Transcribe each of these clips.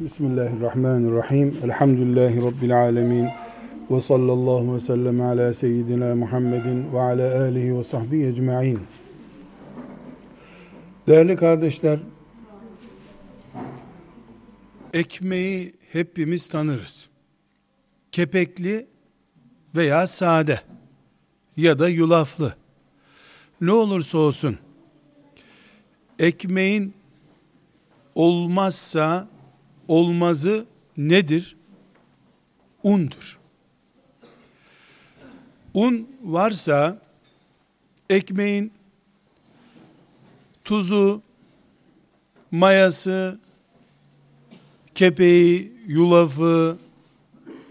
Bismillahirrahmanirrahim. Elhamdülillahi Rabbil alemin. Ve sallallahu ve sellem ala seyyidina Muhammedin ve ala alihi ve sahbihi ecma'in. Değerli kardeşler, ekmeği hepimiz tanırız. Kepekli veya sade ya da yulaflı. Ne olursa olsun ekmeğin olmazsa olmazı nedir? Undur. Un varsa ekmeğin tuzu, mayası, kepeği, yulafı,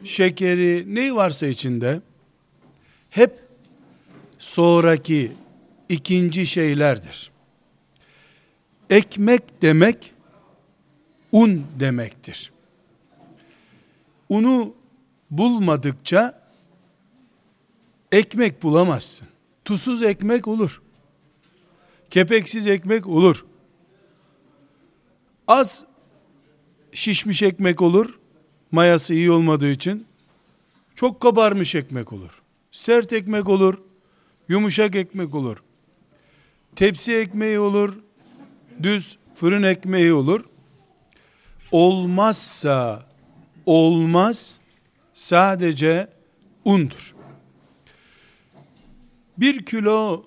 şekeri, ne varsa içinde hep sonraki ikinci şeylerdir. Ekmek demek un demektir. Unu bulmadıkça ekmek bulamazsın. Tuzsuz ekmek olur. Kepeksiz ekmek olur. Az şişmiş ekmek olur. Mayası iyi olmadığı için. Çok kabarmış ekmek olur. Sert ekmek olur. Yumuşak ekmek olur. Tepsi ekmeği olur. Düz fırın ekmeği olur olmazsa olmaz sadece undur. Bir kilo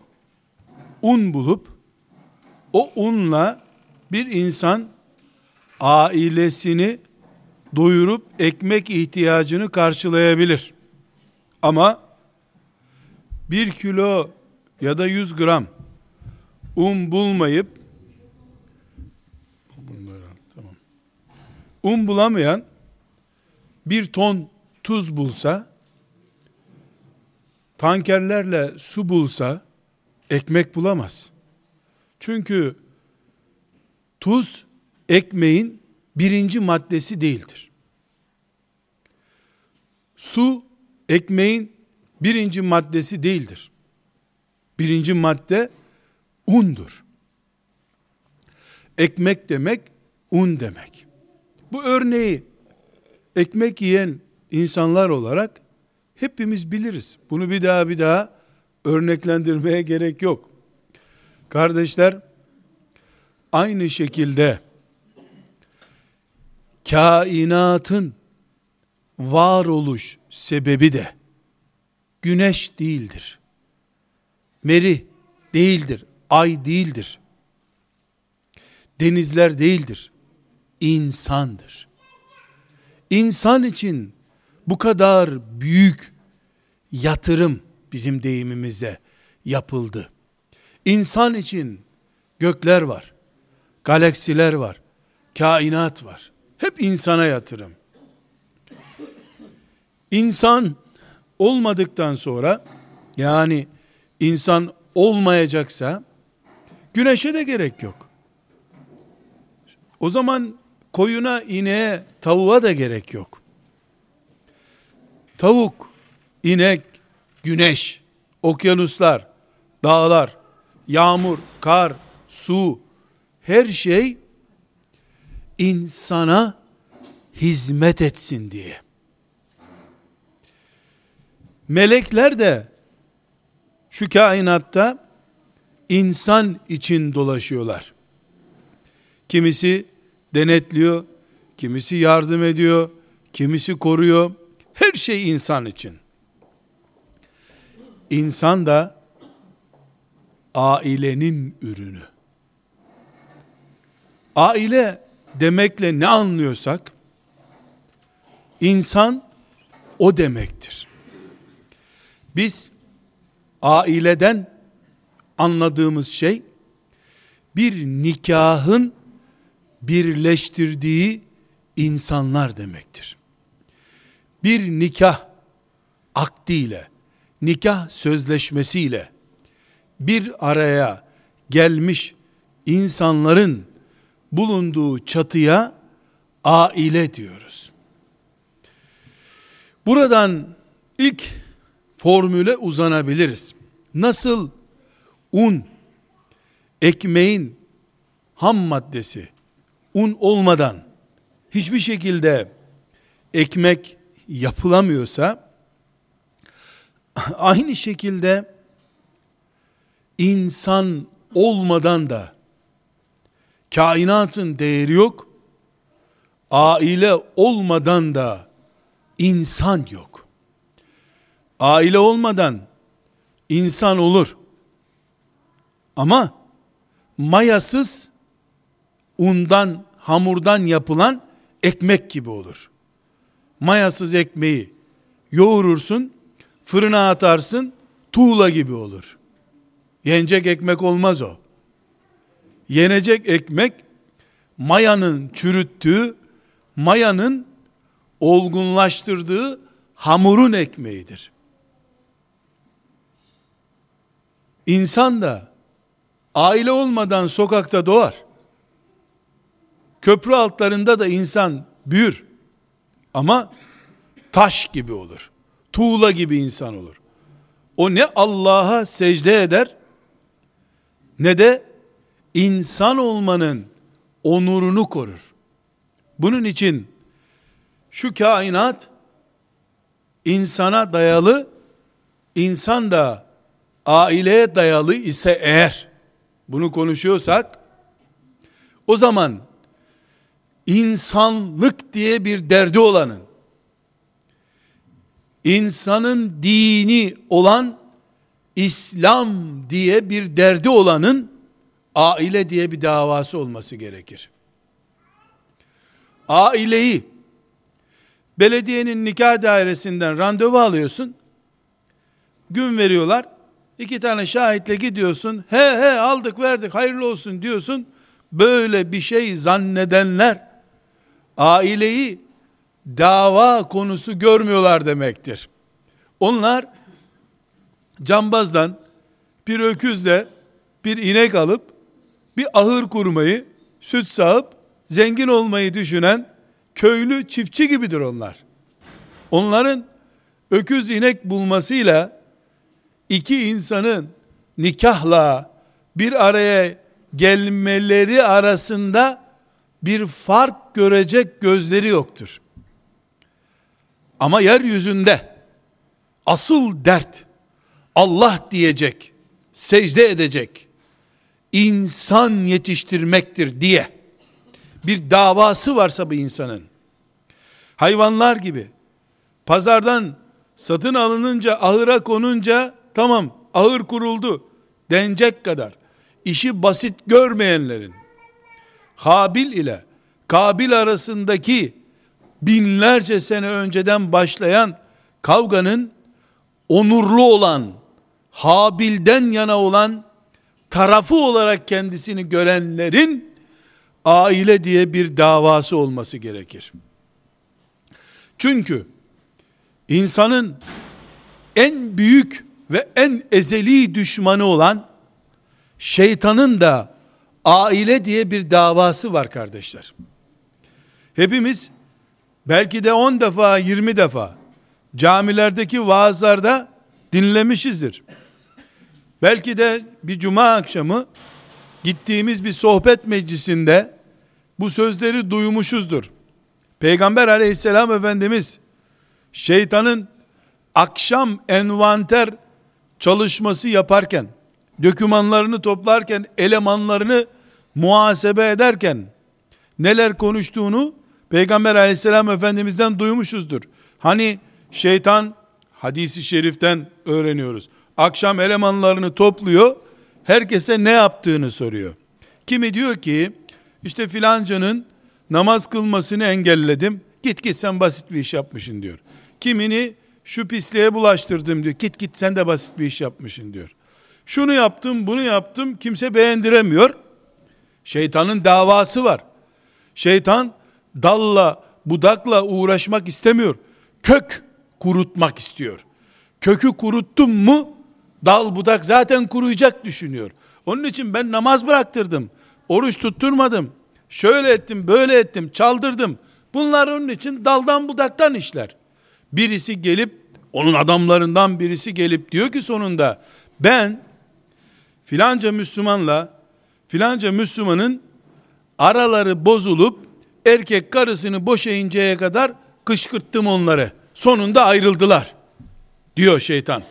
un bulup o unla bir insan ailesini doyurup ekmek ihtiyacını karşılayabilir. Ama bir kilo ya da yüz gram un bulmayıp un bulamayan bir ton tuz bulsa, tankerlerle su bulsa, ekmek bulamaz. Çünkü tuz ekmeğin birinci maddesi değildir. Su ekmeğin birinci maddesi değildir. Birinci madde undur. Ekmek demek un demek. Bu örneği ekmek yiyen insanlar olarak hepimiz biliriz. Bunu bir daha bir daha örneklendirmeye gerek yok. Kardeşler, aynı şekilde kainatın varoluş sebebi de güneş değildir. Meri değildir. Ay değildir. Denizler değildir insandır. İnsan için bu kadar büyük yatırım bizim deyimimizde yapıldı. İnsan için gökler var, galaksiler var, kainat var. Hep insana yatırım. İnsan olmadıktan sonra yani insan olmayacaksa güneşe de gerek yok. O zaman koyuna, ineğe, tavuğa da gerek yok. Tavuk, inek, güneş, okyanuslar, dağlar, yağmur, kar, su, her şey insana hizmet etsin diye. Melekler de şu kainatta insan için dolaşıyorlar. Kimisi denetliyor, kimisi yardım ediyor, kimisi koruyor. Her şey insan için. İnsan da ailenin ürünü. Aile demekle ne anlıyorsak insan o demektir. Biz aileden anladığımız şey bir nikahın birleştirdiği insanlar demektir. Bir nikah akdiyle, nikah sözleşmesiyle bir araya gelmiş insanların bulunduğu çatıya aile diyoruz. Buradan ilk formüle uzanabiliriz. Nasıl un ekmeğin ham maddesi un olmadan hiçbir şekilde ekmek yapılamıyorsa aynı şekilde insan olmadan da kainatın değeri yok. Aile olmadan da insan yok. Aile olmadan insan olur. Ama mayasız undan, hamurdan yapılan ekmek gibi olur. Mayasız ekmeği yoğurursun, fırına atarsın, tuğla gibi olur. Yenecek ekmek olmaz o. Yenecek ekmek mayanın çürüttüğü, mayanın olgunlaştırdığı hamurun ekmeğidir. İnsan da aile olmadan sokakta doğar. Köprü altlarında da insan büyür. Ama taş gibi olur. Tuğla gibi insan olur. O ne Allah'a secde eder ne de insan olmanın onurunu korur. Bunun için şu kainat insana dayalı, insan da aileye dayalı ise eğer bunu konuşuyorsak o zaman insanlık diye bir derdi olanın insanın dini olan İslam diye bir derdi olanın aile diye bir davası olması gerekir. Aileyi belediyenin nikah dairesinden randevu alıyorsun. Gün veriyorlar. iki tane şahitle gidiyorsun. He he aldık verdik hayırlı olsun diyorsun. Böyle bir şey zannedenler aileyi dava konusu görmüyorlar demektir. Onlar cambazdan bir öküzle bir inek alıp bir ahır kurmayı, süt sağıp zengin olmayı düşünen köylü çiftçi gibidir onlar. Onların öküz inek bulmasıyla iki insanın nikahla bir araya gelmeleri arasında bir fark görecek gözleri yoktur. Ama yeryüzünde asıl dert Allah diyecek, secde edecek, insan yetiştirmektir diye bir davası varsa bu insanın, hayvanlar gibi pazardan satın alınınca ahıra konunca tamam ahır kuruldu denecek kadar işi basit görmeyenlerin Habil ile Kabil arasındaki binlerce sene önceden başlayan kavganın onurlu olan, Habil'den yana olan tarafı olarak kendisini görenlerin aile diye bir davası olması gerekir. Çünkü insanın en büyük ve en ezeli düşmanı olan şeytanın da aile diye bir davası var kardeşler. Hepimiz belki de 10 defa 20 defa camilerdeki vaazlarda dinlemişizdir. Belki de bir cuma akşamı gittiğimiz bir sohbet meclisinde bu sözleri duymuşuzdur. Peygamber aleyhisselam efendimiz şeytanın akşam envanter çalışması yaparken, dokümanlarını toplarken, elemanlarını muhasebe ederken neler konuştuğunu Peygamber aleyhisselam efendimizden duymuşuzdur. Hani şeytan hadisi şeriften öğreniyoruz. Akşam elemanlarını topluyor, herkese ne yaptığını soruyor. Kimi diyor ki, işte filancanın namaz kılmasını engelledim, git git sen basit bir iş yapmışsın diyor. Kimini şu pisliğe bulaştırdım diyor, git git sen de basit bir iş yapmışsın diyor. Şunu yaptım, bunu yaptım, kimse beğendiremiyor. Şeytanın davası var. Şeytan dalla, budakla uğraşmak istemiyor. Kök kurutmak istiyor. Kökü kuruttum mu dal budak zaten kuruyacak düşünüyor. Onun için ben namaz bıraktırdım. Oruç tutturmadım. Şöyle ettim, böyle ettim, çaldırdım. Bunlar onun için daldan budaktan işler. Birisi gelip, onun adamlarından birisi gelip diyor ki sonunda, ben filanca Müslümanla filanca Müslümanın araları bozulup erkek karısını boşayıncaya kadar kışkırttım onları. Sonunda ayrıldılar. Diyor şeytan.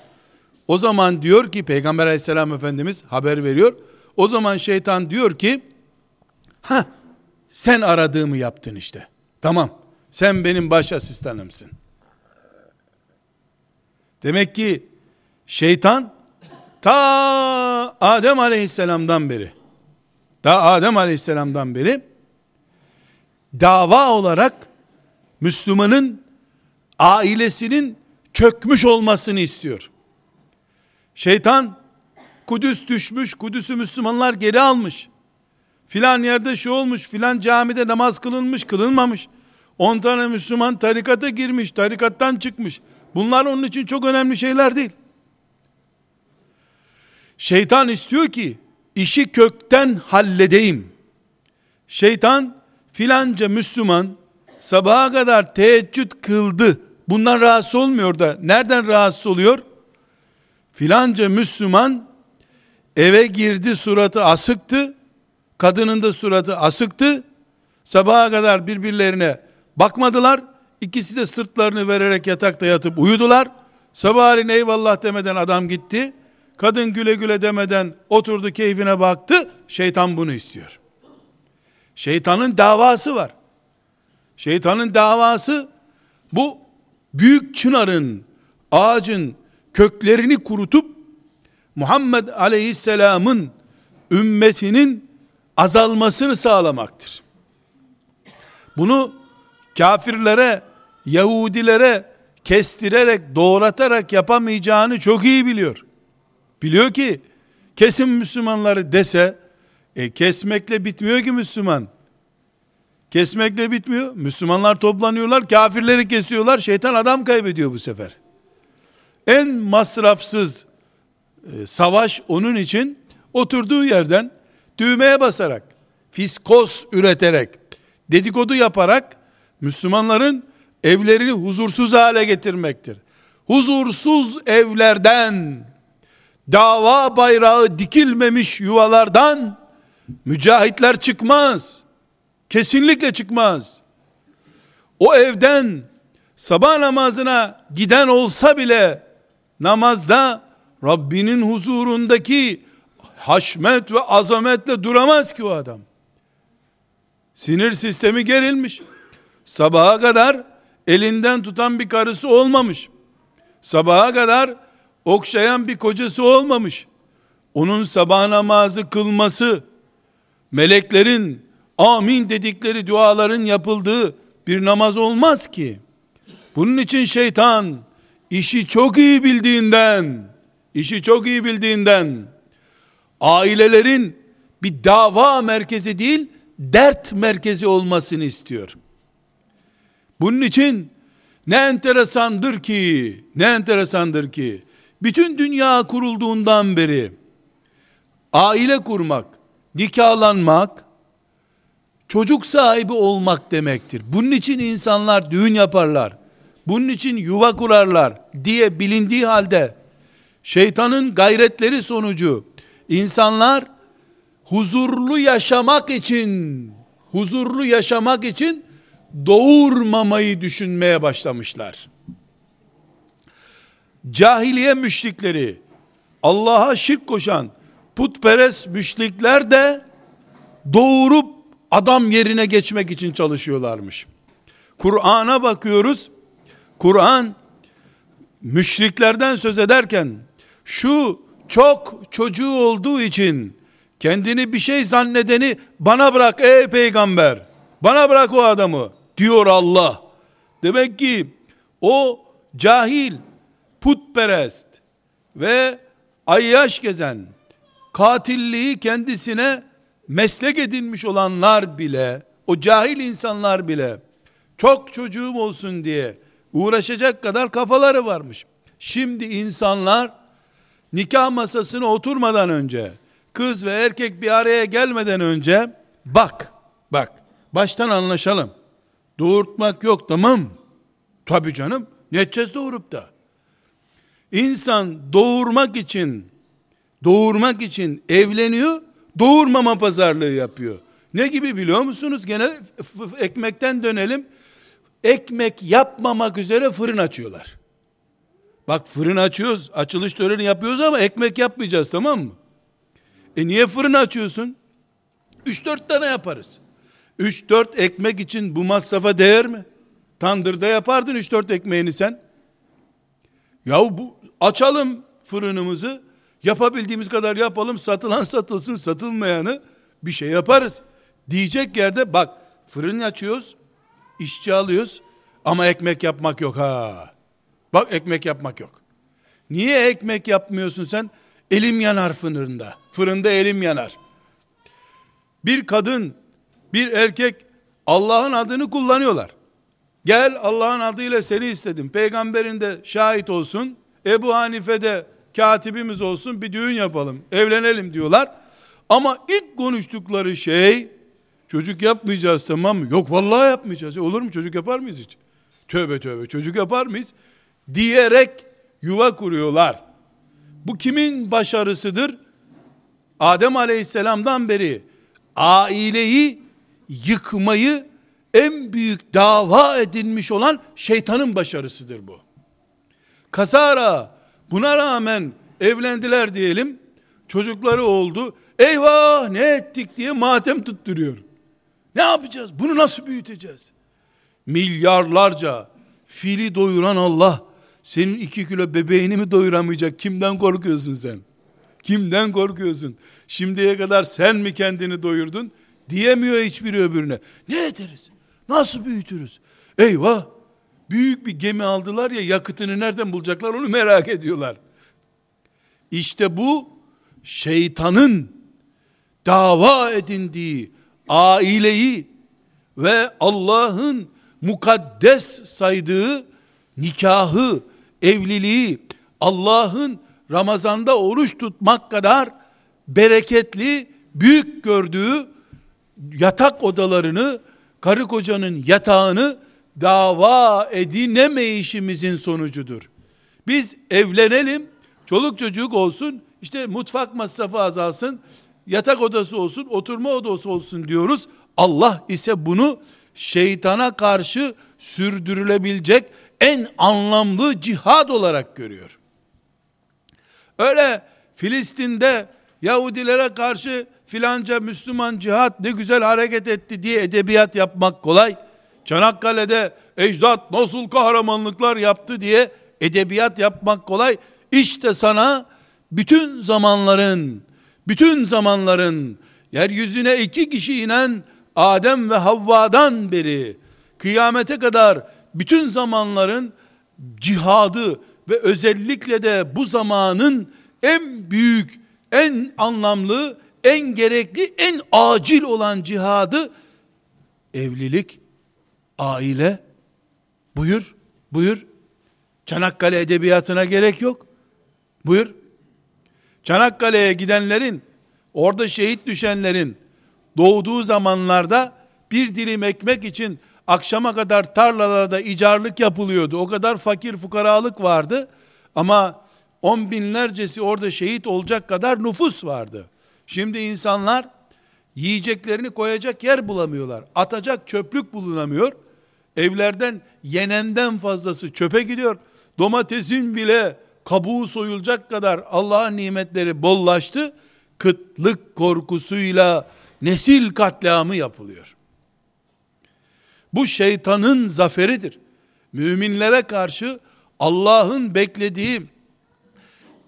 O zaman diyor ki Peygamber aleyhisselam efendimiz haber veriyor. O zaman şeytan diyor ki ha sen aradığımı yaptın işte. Tamam. Sen benim baş asistanımsın. Demek ki şeytan ta Adem aleyhisselamdan beri daha Adem aleyhisselamdan beri dava olarak Müslümanın ailesinin çökmüş olmasını istiyor. Şeytan Kudüs düşmüş, Kudüs'ü Müslümanlar geri almış. Filan yerde şu olmuş, filan camide namaz kılınmış, kılınmamış. 10 tane Müslüman tarikata girmiş, tarikattan çıkmış. Bunlar onun için çok önemli şeyler değil. Şeytan istiyor ki işi kökten halledeyim. Şeytan filanca Müslüman sabaha kadar teheccüd kıldı. Bundan rahatsız olmuyor da nereden rahatsız oluyor? Filanca Müslüman eve girdi suratı asıktı. Kadının da suratı asıktı. Sabaha kadar birbirlerine bakmadılar. İkisi de sırtlarını vererek yatakta yatıp uyudular. Sabahleyin eyvallah demeden adam gitti. Kadın güle güle demeden oturdu keyfine baktı. Şeytan bunu istiyor. Şeytanın davası var. Şeytanın davası bu büyük çınarın, ağacın köklerini kurutup Muhammed Aleyhisselam'ın ümmetinin azalmasını sağlamaktır. Bunu kafirlere, Yahudilere kestirerek, doğratarak yapamayacağını çok iyi biliyor. Biliyor ki kesin Müslümanları dese e, kesmekle bitmiyor ki Müslüman. Kesmekle bitmiyor. Müslümanlar toplanıyorlar, kafirleri kesiyorlar. Şeytan adam kaybediyor bu sefer. En masrafsız e, savaş onun için oturduğu yerden düğmeye basarak, fiskos üreterek, dedikodu yaparak Müslümanların evlerini huzursuz hale getirmektir. Huzursuz evlerden, dava bayrağı dikilmemiş yuvalardan mücahitler çıkmaz. Kesinlikle çıkmaz. O evden sabah namazına giden olsa bile namazda Rabbinin huzurundaki haşmet ve azametle duramaz ki o adam. Sinir sistemi gerilmiş. Sabaha kadar elinden tutan bir karısı olmamış. Sabaha kadar okşayan bir kocası olmamış. Onun sabah namazı kılması, meleklerin amin dedikleri duaların yapıldığı bir namaz olmaz ki. Bunun için şeytan işi çok iyi bildiğinden, işi çok iyi bildiğinden ailelerin bir dava merkezi değil, dert merkezi olmasını istiyor. Bunun için ne enteresandır ki, ne enteresandır ki, bütün dünya kurulduğundan beri aile kurmak, nikahlanmak, çocuk sahibi olmak demektir. Bunun için insanlar düğün yaparlar. Bunun için yuva kurarlar diye bilindiği halde şeytanın gayretleri sonucu insanlar huzurlu yaşamak için huzurlu yaşamak için doğurmamayı düşünmeye başlamışlar. Cahiliye müşrikleri, Allah'a şirk koşan putperest müşrikler de doğurup adam yerine geçmek için çalışıyorlarmış. Kur'an'a bakıyoruz. Kur'an müşriklerden söz ederken şu çok çocuğu olduğu için kendini bir şey zannedeni bana bırak ey peygamber. Bana bırak o adamı diyor Allah. Demek ki o cahil, putperest ve ayyaş gezen, katilliği kendisine meslek edinmiş olanlar bile, o cahil insanlar bile, çok çocuğum olsun diye uğraşacak kadar kafaları varmış. Şimdi insanlar nikah masasına oturmadan önce, kız ve erkek bir araya gelmeden önce, bak, bak, baştan anlaşalım. Doğurtmak yok tamam. Tabi canım, ne edeceğiz doğurup da? İnsan doğurmak için, doğurmak için evleniyor, doğurmama pazarlığı yapıyor. Ne gibi biliyor musunuz? Gene ekmekten dönelim. Ekmek yapmamak üzere fırın açıyorlar. Bak fırın açıyoruz, açılış töreni yapıyoruz ama ekmek yapmayacağız tamam mı? E niye fırın açıyorsun? 3-4 tane yaparız. 3-4 ekmek için bu masrafa değer mi? Tandırda yapardın 3-4 ekmeğini sen. Ya bu açalım fırınımızı. Yapabildiğimiz kadar yapalım. Satılan satılsın, satılmayanı bir şey yaparız. Diyecek yerde bak fırın açıyoruz. işçi alıyoruz ama ekmek yapmak yok ha. Bak ekmek yapmak yok. Niye ekmek yapmıyorsun sen? Elim yanar fırında. Fırında elim yanar. Bir kadın, bir erkek Allah'ın adını kullanıyorlar. Gel Allah'ın adıyla seni istedim. Peygamberin de şahit olsun. Ebu Hanife de katibimiz olsun. Bir düğün yapalım. Evlenelim diyorlar. Ama ilk konuştukları şey çocuk yapmayacağız tamam mı? Yok vallahi yapmayacağız. E olur mu çocuk yapar mıyız hiç? Tövbe tövbe çocuk yapar mıyız? Diyerek yuva kuruyorlar. Bu kimin başarısıdır? Adem Aleyhisselam'dan beri aileyi yıkmayı en büyük dava edilmiş olan şeytanın başarısıdır bu. Kazara buna rağmen evlendiler diyelim. Çocukları oldu. Eyvah ne ettik diye matem tutturuyor. Ne yapacağız? Bunu nasıl büyüteceğiz? Milyarlarca fili doyuran Allah senin iki kilo bebeğini mi doyuramayacak? Kimden korkuyorsun sen? Kimden korkuyorsun? Şimdiye kadar sen mi kendini doyurdun? Diyemiyor hiçbiri öbürüne. Ne ederiz? Nasıl büyütürüz? Eyvah! Büyük bir gemi aldılar ya yakıtını nereden bulacaklar onu merak ediyorlar. İşte bu şeytanın dava edindiği aileyi ve Allah'ın mukaddes saydığı nikahı, evliliği, Allah'ın Ramazanda oruç tutmak kadar bereketli, büyük gördüğü yatak odalarını, karı kocanın yatağını dava edinemeyişimizin sonucudur. Biz evlenelim, çoluk çocuk olsun, işte mutfak masrafı azalsın, yatak odası olsun, oturma odası olsun diyoruz. Allah ise bunu şeytana karşı sürdürülebilecek en anlamlı cihad olarak görüyor. Öyle Filistin'de Yahudilere karşı filanca Müslüman cihat ne güzel hareket etti diye edebiyat yapmak kolay. Çanakkale'de ecdat nasıl kahramanlıklar yaptı diye edebiyat yapmak kolay. İşte sana bütün zamanların, bütün zamanların yeryüzüne iki kişi inen Adem ve Havva'dan beri kıyamete kadar bütün zamanların cihadı ve özellikle de bu zamanın en büyük, en anlamlı, en gerekli, en acil olan cihadı evlilik, aile. Buyur, buyur. Çanakkale edebiyatına gerek yok. Buyur. Çanakkale'ye gidenlerin, orada şehit düşenlerin doğduğu zamanlarda bir dilim ekmek için akşama kadar tarlalarda icarlık yapılıyordu. O kadar fakir fukaralık vardı. Ama on binlercesi orada şehit olacak kadar nüfus vardı. Şimdi insanlar yiyeceklerini koyacak yer bulamıyorlar. Atacak çöplük bulunamıyor. Evlerden yenenden fazlası çöpe gidiyor. Domatesin bile kabuğu soyulacak kadar Allah'ın nimetleri bollaştı. Kıtlık korkusuyla nesil katliamı yapılıyor. Bu şeytanın zaferidir. Müminlere karşı Allah'ın beklediği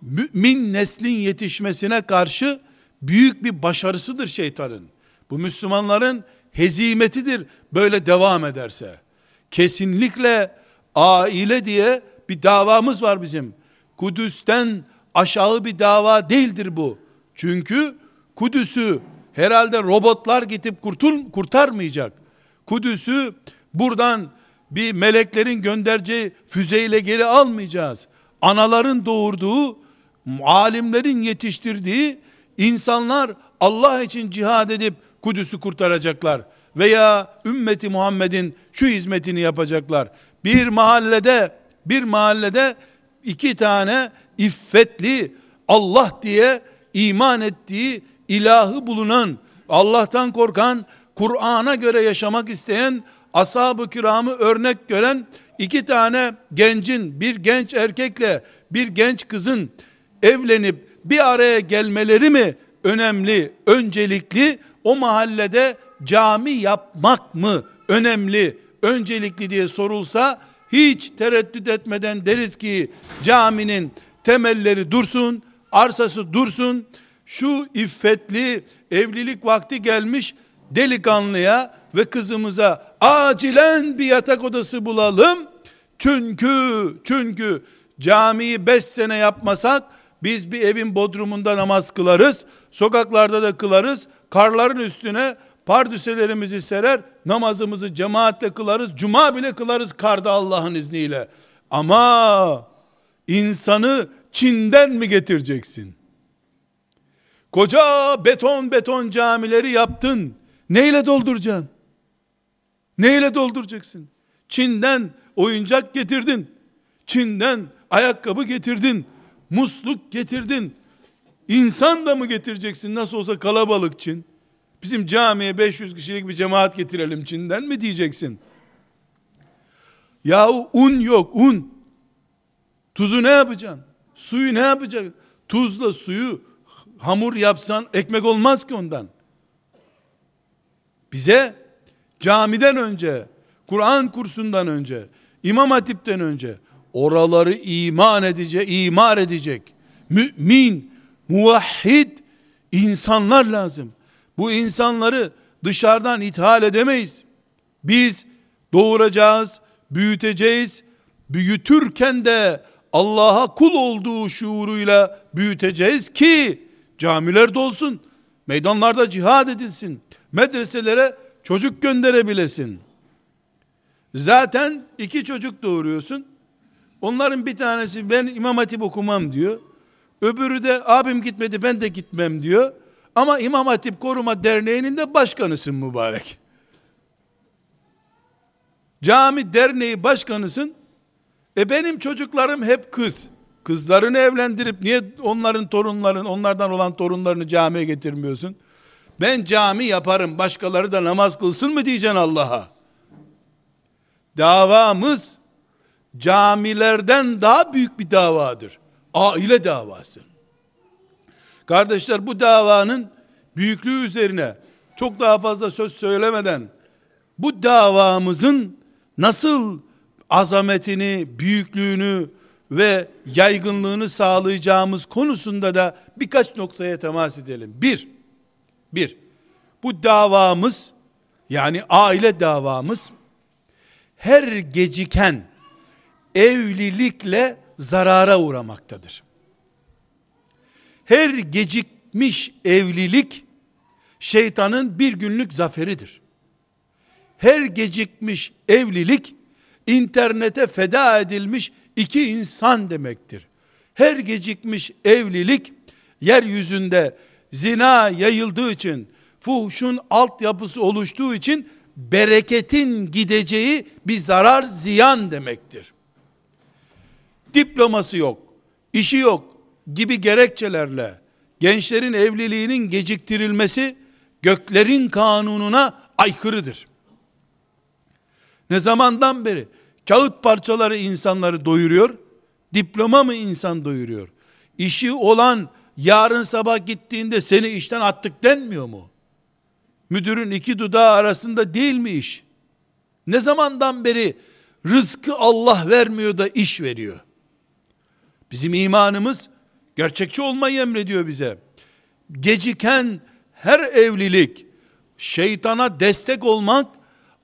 mümin neslin yetişmesine karşı büyük bir başarısıdır şeytanın. Bu Müslümanların hezimetidir böyle devam ederse. Kesinlikle aile diye bir davamız var bizim. Kudüs'ten aşağı bir dava değildir bu. Çünkü Kudüs'ü herhalde robotlar gidip kurtul, kurtarmayacak. Kudüs'ü buradan bir meleklerin göndereceği füzeyle geri almayacağız. Anaların doğurduğu, alimlerin yetiştirdiği insanlar Allah için cihad edip Kudüs'ü kurtaracaklar. Veya ümmeti Muhammed'in şu hizmetini yapacaklar. Bir mahallede, bir mahallede iki tane iffetli Allah diye iman ettiği ilahı bulunan Allah'tan korkan, Kur'an'a göre yaşamak isteyen, ashab-ı kiramı örnek gören iki tane gencin, bir genç erkekle bir genç kızın evlenip bir araya gelmeleri mi önemli, öncelikli? O mahallede cami yapmak mı önemli, öncelikli diye sorulsa hiç tereddüt etmeden deriz ki caminin temelleri dursun, arsası dursun. Şu iffetli evlilik vakti gelmiş delikanlıya ve kızımıza acilen bir yatak odası bulalım. Çünkü çünkü camiyi beş sene yapmasak biz bir evin bodrumunda namaz kılarız. Sokaklarda da kılarız. Karların üstüne pardüselerimizi serer, namazımızı cemaatle kılarız, cuma bile kılarız karda Allah'ın izniyle. Ama insanı Çin'den mi getireceksin? Koca beton beton camileri yaptın. Neyle dolduracaksın? Neyle dolduracaksın? Çin'den oyuncak getirdin. Çin'den ayakkabı getirdin. Musluk getirdin. İnsan da mı getireceksin? Nasıl olsa kalabalık Çin. Bizim camiye 500 kişilik bir cemaat getirelim Çin'den mi diyeceksin? Yahu un yok un. Tuzu ne yapacaksın? Suyu ne yapacaksın? Tuzla suyu hamur yapsan ekmek olmaz ki ondan. Bize camiden önce, Kur'an kursundan önce, İmam Hatip'ten önce oraları iman edecek, imar edecek mümin, muvahhid insanlar lazım. Bu insanları dışarıdan ithal edemeyiz. Biz doğuracağız, büyüteceğiz. Büyütürken de Allah'a kul olduğu şuuruyla büyüteceğiz ki camiler dolsun, meydanlarda cihad edilsin, medreselere çocuk gönderebilesin. Zaten iki çocuk doğuruyorsun. Onların bir tanesi ben İmam Hatip okumam diyor. Öbürü de abim gitmedi ben de gitmem diyor. Ama İmam Hatip Koruma Derneği'nin de başkanısın mübarek. Cami derneği başkanısın. E benim çocuklarım hep kız. Kızlarını evlendirip niye onların torunların, onlardan olan torunlarını camiye getirmiyorsun? Ben cami yaparım, başkaları da namaz kılsın mı diyeceksin Allah'a? Davamız camilerden daha büyük bir davadır. Aile davası. Kardeşler bu davanın büyüklüğü üzerine çok daha fazla söz söylemeden bu davamızın nasıl azametini, büyüklüğünü ve yaygınlığını sağlayacağımız konusunda da birkaç noktaya temas edelim. Bir, bir, bu davamız yani aile davamız her geciken evlilikle zarara uğramaktadır. Her gecikmiş evlilik şeytanın bir günlük zaferidir. Her gecikmiş evlilik internete feda edilmiş iki insan demektir. Her gecikmiş evlilik yeryüzünde zina yayıldığı için, fuhuşun altyapısı oluştuğu için bereketin gideceği bir zarar ziyan demektir. Diploması yok, işi yok gibi gerekçelerle gençlerin evliliğinin geciktirilmesi göklerin kanununa aykırıdır. Ne zamandan beri kağıt parçaları insanları doyuruyor, diploma mı insan doyuruyor? İşi olan yarın sabah gittiğinde seni işten attık denmiyor mu? Müdürün iki dudağı arasında değil mi iş? Ne zamandan beri rızkı Allah vermiyor da iş veriyor? Bizim imanımız gerçekçi olmayı emrediyor bize. Geciken her evlilik şeytana destek olmak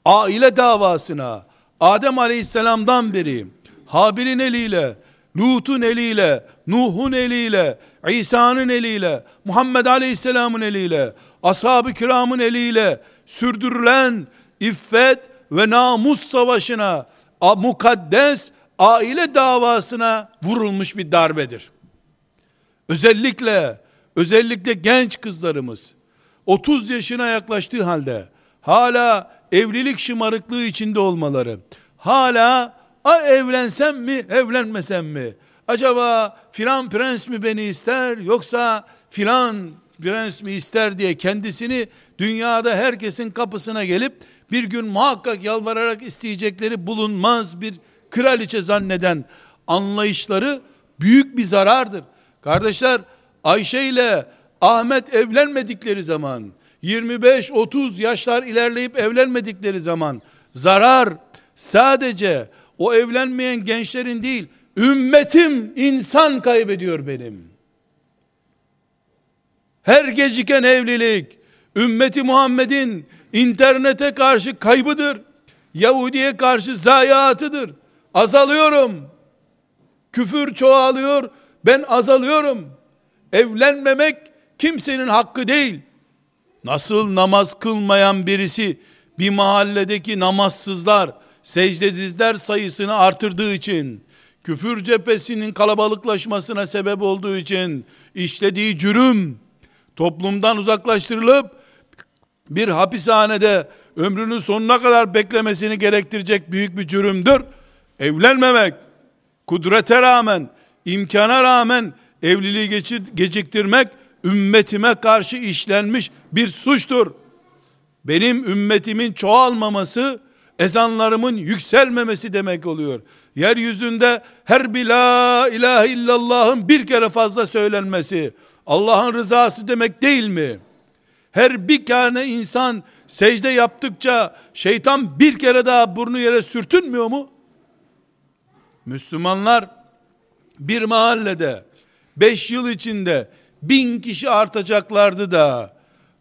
aile davasına Adem Aleyhisselam'dan beri Habil'in eliyle, Lut'un eliyle, Nuh'un eliyle, İsa'nın eliyle, Muhammed Aleyhisselam'ın eliyle, ashab-ı kiramın eliyle sürdürülen iffet ve namus savaşına, mukaddes aile davasına vurulmuş bir darbedir. Özellikle, özellikle genç kızlarımız 30 yaşına yaklaştığı halde hala evlilik şımarıklığı içinde olmaları, hala a evlensem mi, evlenmesem mi? Acaba filan prens mi beni ister yoksa filan prens mi ister diye kendisini dünyada herkesin kapısına gelip bir gün muhakkak yalvararak isteyecekleri bulunmaz bir kraliçe zanneden anlayışları büyük bir zarardır. Kardeşler Ayşe ile Ahmet evlenmedikleri zaman 25-30 yaşlar ilerleyip evlenmedikleri zaman zarar sadece o evlenmeyen gençlerin değil ümmetim insan kaybediyor benim. Her geciken evlilik ümmeti Muhammed'in internete karşı kaybıdır. Yahudiye karşı zayiatıdır. Azalıyorum. Küfür çoğalıyor. Ben azalıyorum. Evlenmemek kimsenin hakkı değil. Nasıl namaz kılmayan birisi bir mahalledeki namazsızlar, secdesizler sayısını artırdığı için, küfür cephesinin kalabalıklaşmasına sebep olduğu için işlediği cürüm toplumdan uzaklaştırılıp bir hapishanede ömrünün sonuna kadar beklemesini gerektirecek büyük bir cürümdür. Evlenmemek, kudrete rağmen, imkana rağmen evliliği geçir, geciktirmek ümmetime karşı işlenmiş bir suçtur. Benim ümmetimin çoğalmaması, ezanlarımın yükselmemesi demek oluyor. Yeryüzünde her bir la ilahe illallah'ın bir kere fazla söylenmesi, Allah'ın rızası demek değil mi? Her bir tane insan secde yaptıkça şeytan bir kere daha burnu yere sürtünmüyor mu? Müslümanlar bir mahallede beş yıl içinde bin kişi artacaklardı da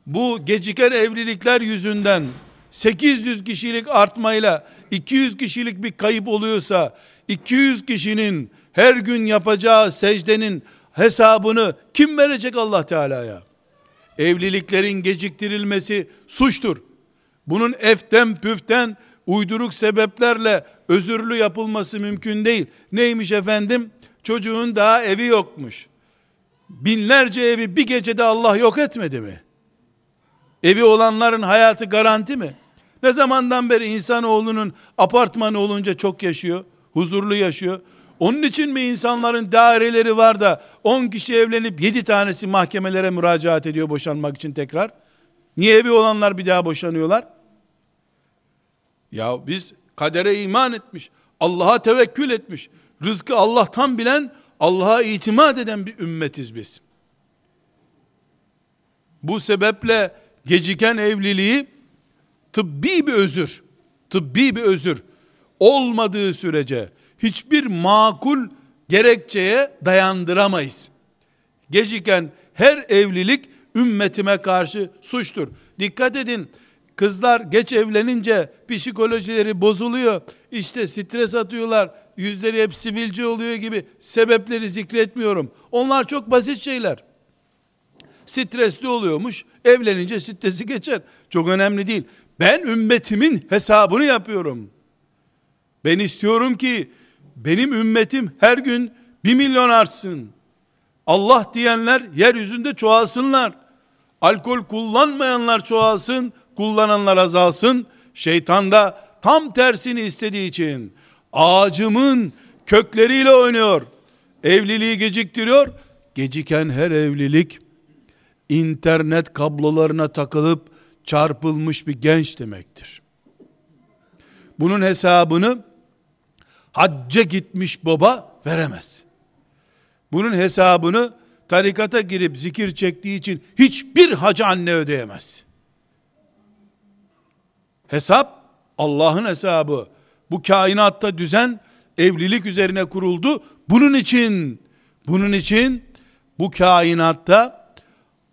bu geciken evlilikler yüzünden 800 kişilik artmayla 200 kişilik bir kayıp oluyorsa 200 kişinin her gün yapacağı secdenin hesabını kim verecek Allah Teala'ya? Evliliklerin geciktirilmesi suçtur. Bunun eften püften uyduruk sebeplerle özürlü yapılması mümkün değil. Neymiş efendim? Çocuğun daha evi yokmuş. Binlerce evi bir gecede Allah yok etmedi mi? Evi olanların hayatı garanti mi? Ne zamandan beri insanoğlunun apartmanı olunca çok yaşıyor, huzurlu yaşıyor. Onun için mi insanların daireleri var da 10 kişi evlenip 7 tanesi mahkemelere müracaat ediyor boşanmak için tekrar? Niye evi olanlar bir daha boşanıyorlar? Ya biz kadere iman etmiş, Allah'a tevekkül etmiş, rızkı Allah'tan bilen, Allah'a itimat eden bir ümmetiz biz. Bu sebeple geciken evliliği tıbbi bir özür, tıbbi bir özür olmadığı sürece hiçbir makul gerekçeye dayandıramayız. Geciken her evlilik ümmetime karşı suçtur. Dikkat edin, kızlar geç evlenince psikolojileri bozuluyor. İşte stres atıyorlar, yüzleri hep sivilce oluyor gibi sebepleri zikretmiyorum. Onlar çok basit şeyler. Stresli oluyormuş, evlenince stresi geçer. Çok önemli değil. Ben ümmetimin hesabını yapıyorum. Ben istiyorum ki benim ümmetim her gün bir milyon artsın. Allah diyenler yeryüzünde çoğalsınlar. Alkol kullanmayanlar çoğalsın, kullananlar azalsın. Şeytan da tam tersini istediği için ağacımın kökleriyle oynuyor. Evliliği geciktiriyor. Geciken her evlilik internet kablolarına takılıp çarpılmış bir genç demektir. Bunun hesabını hacca gitmiş baba veremez. Bunun hesabını tarikata girip zikir çektiği için hiçbir hacı anne ödeyemez. Hesap Allah'ın hesabı. Bu kainatta düzen evlilik üzerine kuruldu. Bunun için bunun için bu kainatta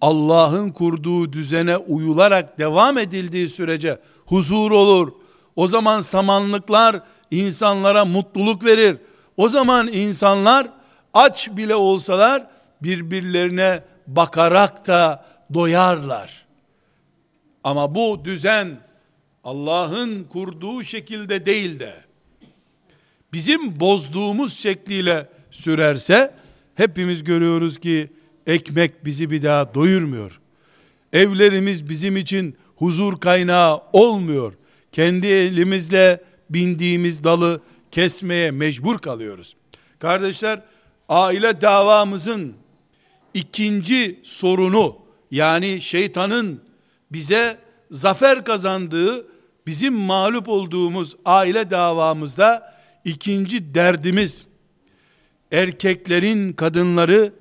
Allah'ın kurduğu düzene uyularak devam edildiği sürece huzur olur. O zaman samanlıklar insanlara mutluluk verir. O zaman insanlar aç bile olsalar birbirlerine bakarak da doyarlar. Ama bu düzen Allah'ın kurduğu şekilde değil de bizim bozduğumuz şekliyle sürerse hepimiz görüyoruz ki ekmek bizi bir daha doyurmuyor. Evlerimiz bizim için huzur kaynağı olmuyor. Kendi elimizle bindiğimiz dalı kesmeye mecbur kalıyoruz. Kardeşler, aile davamızın ikinci sorunu, yani şeytanın bize zafer kazandığı, bizim mağlup olduğumuz aile davamızda ikinci derdimiz erkeklerin kadınları,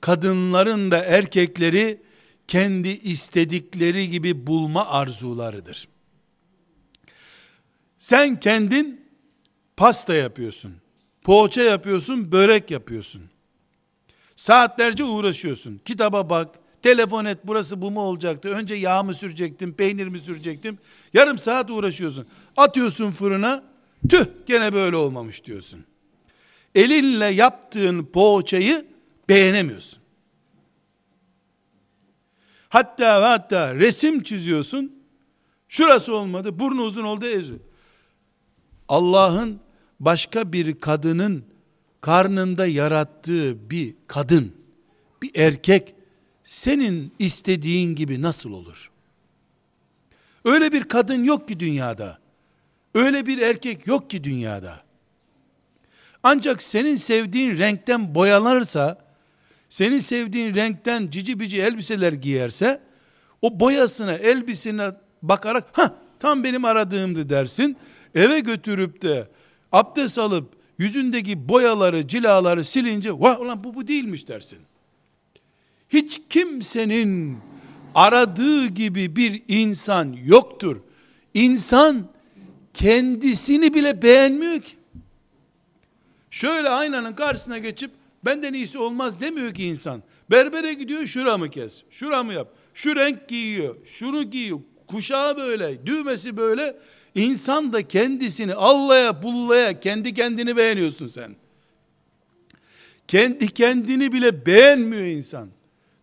kadınların da erkekleri kendi istedikleri gibi bulma arzularıdır. Sen kendin pasta yapıyorsun, poğaça yapıyorsun, börek yapıyorsun. Saatlerce uğraşıyorsun. Kitaba bak, telefon et burası bu mu olacaktı? Önce yağ mı sürecektim, peynir mi sürecektim? Yarım saat uğraşıyorsun. Atıyorsun fırına, tüh gene böyle olmamış diyorsun. Elinle yaptığın poğaçayı beğenemiyorsun. Hatta ve hatta resim çiziyorsun. Şurası olmadı, burnu uzun oldu eziyor. Allah'ın başka bir kadının karnında yarattığı bir kadın, bir erkek senin istediğin gibi nasıl olur? Öyle bir kadın yok ki dünyada. Öyle bir erkek yok ki dünyada. Ancak senin sevdiğin renkten boyalanırsa, senin sevdiğin renkten cici bici elbiseler giyerse, o boyasına, elbisine bakarak, ha tam benim aradığımdı dersin. Eve götürüp de abdest alıp yüzündeki boyaları, cilaları silince, vah ulan bu bu değilmiş dersin. Hiç kimsenin aradığı gibi bir insan yoktur. İnsan kendisini bile beğenmiyor ki. Şöyle aynanın karşısına geçip benden iyisi olmaz demiyor ki insan. Berbere gidiyor şuramı kes, şuramı yap. Şu renk giyiyor, şunu giyiyor. Kuşağı böyle, düğmesi böyle. İnsan da kendisini allaya bullaya kendi kendini beğeniyorsun sen. Kendi kendini bile beğenmiyor insan.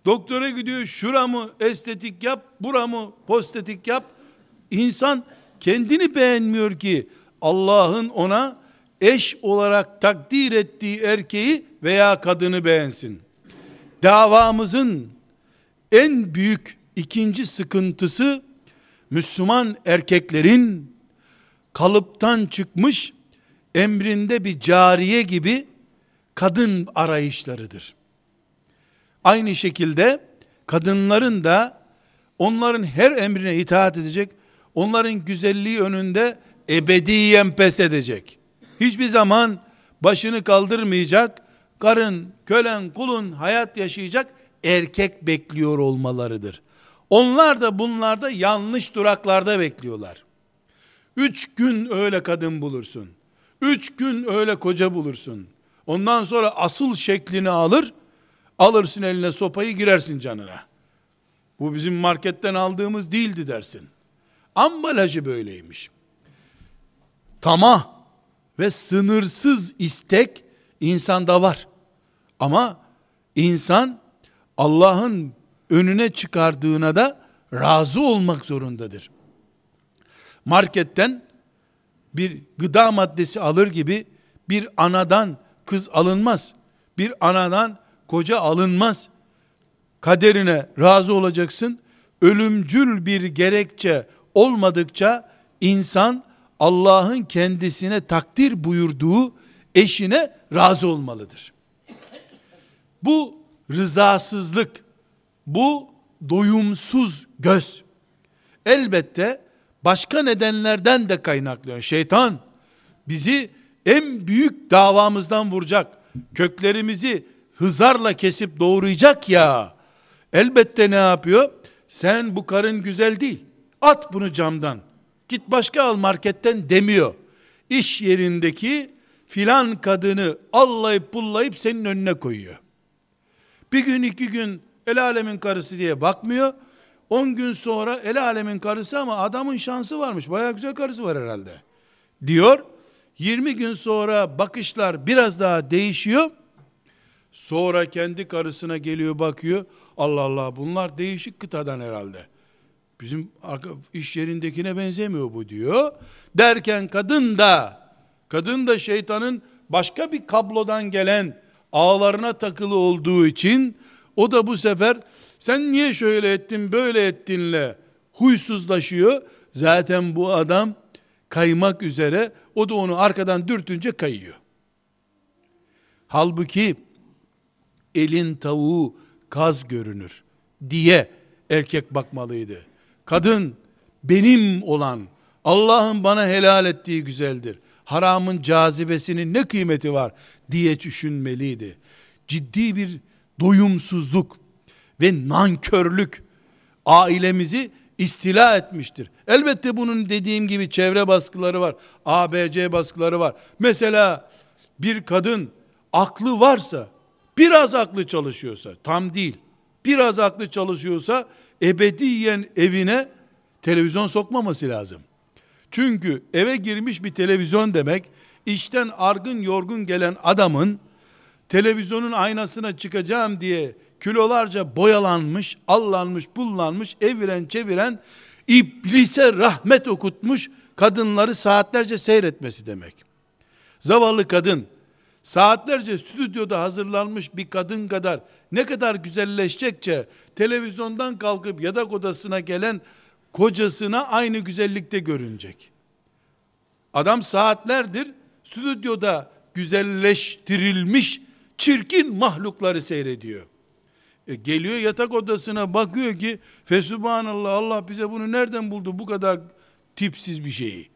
Doktora gidiyor şuramı estetik yap, buramı postetik yap. İnsan kendini beğenmiyor ki Allah'ın ona eş olarak takdir ettiği erkeği veya kadını beğensin. Davamızın en büyük ikinci sıkıntısı Müslüman erkeklerin kalıptan çıkmış emrinde bir cariye gibi kadın arayışlarıdır. Aynı şekilde kadınların da onların her emrine itaat edecek, onların güzelliği önünde ebediyen pes edecek. Hiçbir zaman başını kaldırmayacak, karın, kölen, kulun hayat yaşayacak erkek bekliyor olmalarıdır. Onlar da bunlarda yanlış duraklarda bekliyorlar. Üç gün öyle kadın bulursun. Üç gün öyle koca bulursun. Ondan sonra asıl şeklini alır, alırsın eline sopayı girersin canına. Bu bizim marketten aldığımız değildi dersin. Ambalajı böyleymiş. Tamah ve sınırsız istek insanda var. Ama insan Allah'ın önüne çıkardığına da razı olmak zorundadır. Marketten bir gıda maddesi alır gibi bir anadan kız alınmaz. Bir anadan koca alınmaz. Kaderine razı olacaksın. Ölümcül bir gerekçe olmadıkça insan Allah'ın kendisine takdir buyurduğu eşine razı olmalıdır. Bu rızasızlık, bu doyumsuz göz elbette başka nedenlerden de kaynaklıyor. Şeytan bizi en büyük davamızdan vuracak. Köklerimizi hızarla kesip doğrayacak ya. Elbette ne yapıyor? Sen bu karın güzel değil. At bunu camdan. Git başka al marketten demiyor. İş yerindeki filan kadını allayıp pullayıp senin önüne koyuyor. Bir gün iki gün el alemin karısı diye bakmıyor. On gün sonra el alemin karısı ama adamın şansı varmış. Baya güzel karısı var herhalde. Diyor. 20 gün sonra bakışlar biraz daha değişiyor. Sonra kendi karısına geliyor bakıyor. Allah Allah bunlar değişik kıtadan herhalde. Bizim iş yerindekine benzemiyor bu diyor. Derken kadın da kadın da şeytanın başka bir kablodan gelen ağlarına takılı olduğu için o da bu sefer sen niye şöyle ettin böyle ettinle huysuzlaşıyor. Zaten bu adam kaymak üzere o da onu arkadan dürtünce kayıyor. Halbuki elin tavuğu kaz görünür diye erkek bakmalıydı. Kadın benim olan, Allah'ın bana helal ettiği güzeldir. Haramın cazibesinin ne kıymeti var diye düşünmeliydi. Ciddi bir doyumsuzluk ve nankörlük ailemizi istila etmiştir. Elbette bunun dediğim gibi çevre baskıları var. ABC baskıları var. Mesela bir kadın aklı varsa, biraz aklı çalışıyorsa, tam değil, biraz aklı çalışıyorsa ebediyen evine televizyon sokmaması lazım. Çünkü eve girmiş bir televizyon demek, işten argın yorgun gelen adamın televizyonun aynasına çıkacağım diye kilolarca boyalanmış, allanmış, bullanmış, eviren çeviren, iblise rahmet okutmuş kadınları saatlerce seyretmesi demek. Zavallı kadın, saatlerce stüdyoda hazırlanmış bir kadın kadar ne kadar güzelleşecekçe televizyondan kalkıp yatak odasına gelen kocasına aynı güzellikte görünecek. Adam saatlerdir stüdyoda güzelleştirilmiş çirkin mahlukları seyrediyor. E geliyor yatak odasına bakıyor ki Fesubhanallah Allah bize bunu nereden buldu bu kadar tipsiz bir şeyi.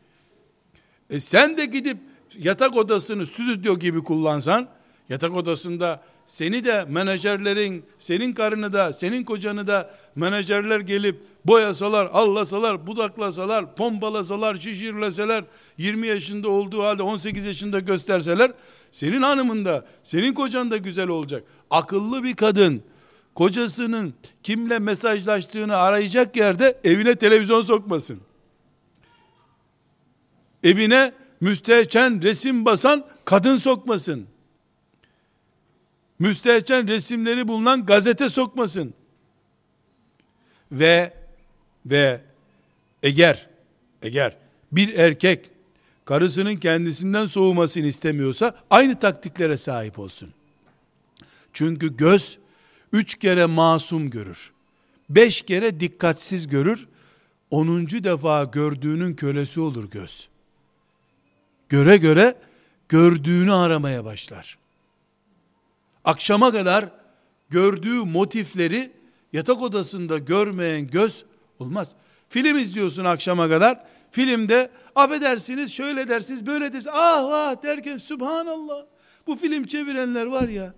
E sen de gidip yatak odasını stüdyo gibi kullansan, yatak odasında seni de menajerlerin, senin karını da, senin kocanı da menajerler gelip boyasalar, allasalar, budaklasalar, pompalasalar, şişirleseler, 20 yaşında olduğu halde 18 yaşında gösterseler, senin hanımın da, senin kocan da güzel olacak. Akıllı bir kadın, kocasının kimle mesajlaştığını arayacak yerde evine televizyon sokmasın. Evine müstehcen resim basan kadın sokmasın. Müstehcen resimleri bulunan gazete sokmasın. Ve ve eğer eğer bir erkek karısının kendisinden soğumasını istemiyorsa aynı taktiklere sahip olsun. Çünkü göz üç kere masum görür. Beş kere dikkatsiz görür. Onuncu defa gördüğünün kölesi olur göz. Göre göre gördüğünü aramaya başlar. Akşama kadar gördüğü motifleri yatak odasında görmeyen göz olmaz. Film izliyorsun akşama kadar. Filmde affedersiniz şöyle dersiniz böyle dersiniz. Ah ah derken subhanallah. Bu film çevirenler var ya.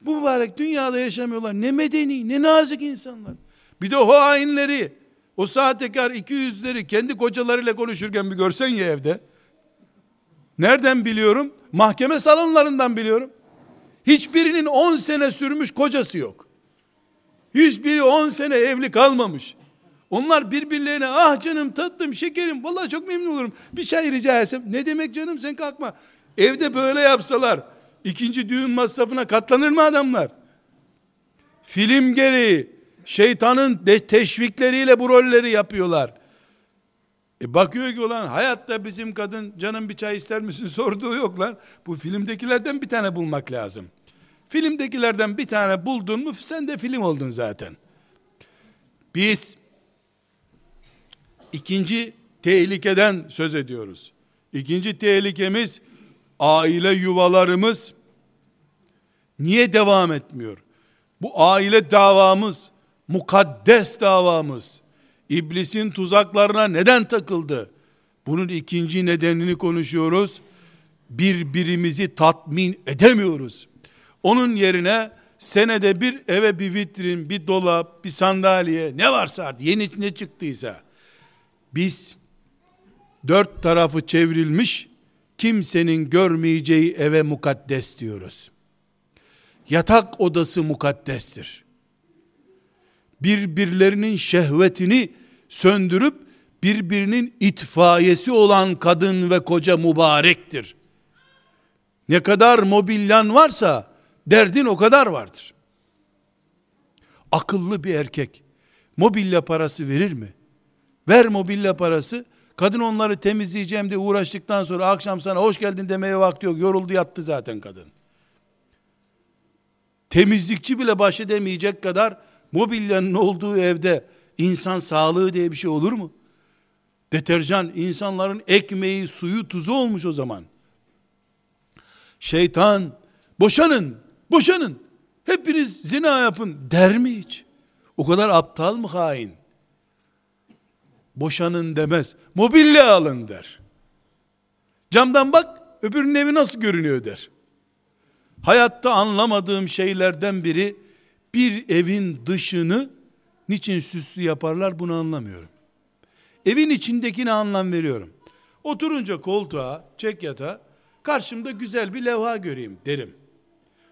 Bu mübarek dünyada yaşamıyorlar. Ne medeni, ne nazik insanlar. Bir de o hainleri, o sahtekar iki yüzleri kendi kocalarıyla konuşurken bir görsen ya evde. Nereden biliyorum? Mahkeme salonlarından biliyorum. Hiçbirinin 10 sene sürmüş kocası yok. Hiçbiri 10 sene evli kalmamış. Onlar birbirlerine ah canım tatlım şekerim vallahi çok memnun olurum. Bir çay rica etsem. Ne demek canım sen kalkma. Evde böyle yapsalar ikinci düğün masrafına katlanır mı adamlar? Film gereği şeytanın teşvikleriyle bu rolleri yapıyorlar. E bakıyor ki olan hayatta bizim kadın canım bir çay ister misin sorduğu yok lan. Bu filmdekilerden bir tane bulmak lazım. Filmdekilerden bir tane buldun mu sen de film oldun zaten. Biz ikinci tehlikeden söz ediyoruz. İkinci tehlikemiz aile yuvalarımız niye devam etmiyor? Bu aile davamız, mukaddes davamız, iblisin tuzaklarına neden takıldı? Bunun ikinci nedenini konuşuyoruz. Birbirimizi tatmin edemiyoruz. Onun yerine senede bir eve bir vitrin, bir dolap, bir sandalye ne varsa artık yeni ne çıktıysa biz dört tarafı çevrilmiş kimsenin görmeyeceği eve mukaddes diyoruz. Yatak odası mukaddestir. Birbirlerinin şehvetini söndürüp birbirinin itfaiyesi olan kadın ve koca mübarektir. Ne kadar mobilyan varsa derdin o kadar vardır. Akıllı bir erkek mobilya parası verir mi? Ver mobilya parası. Kadın onları temizleyeceğim diye uğraştıktan sonra akşam sana hoş geldin demeye vakti yok. Yoruldu yattı zaten kadın. Temizlikçi bile baş edemeyecek kadar mobilyanın olduğu evde insan sağlığı diye bir şey olur mu? Deterjan insanların ekmeği, suyu, tuzu olmuş o zaman. Şeytan boşanın, boşanın. Hepiniz zina yapın der mi hiç? O kadar aptal mı hain? Boşanın demez. Mobilya alın der. Camdan bak öbürünün evi nasıl görünüyor der. Hayatta anlamadığım şeylerden biri bir evin dışını niçin süslü yaparlar bunu anlamıyorum. Evin içindekine anlam veriyorum. Oturunca koltuğa, çek yatağa, karşımda güzel bir levha göreyim derim.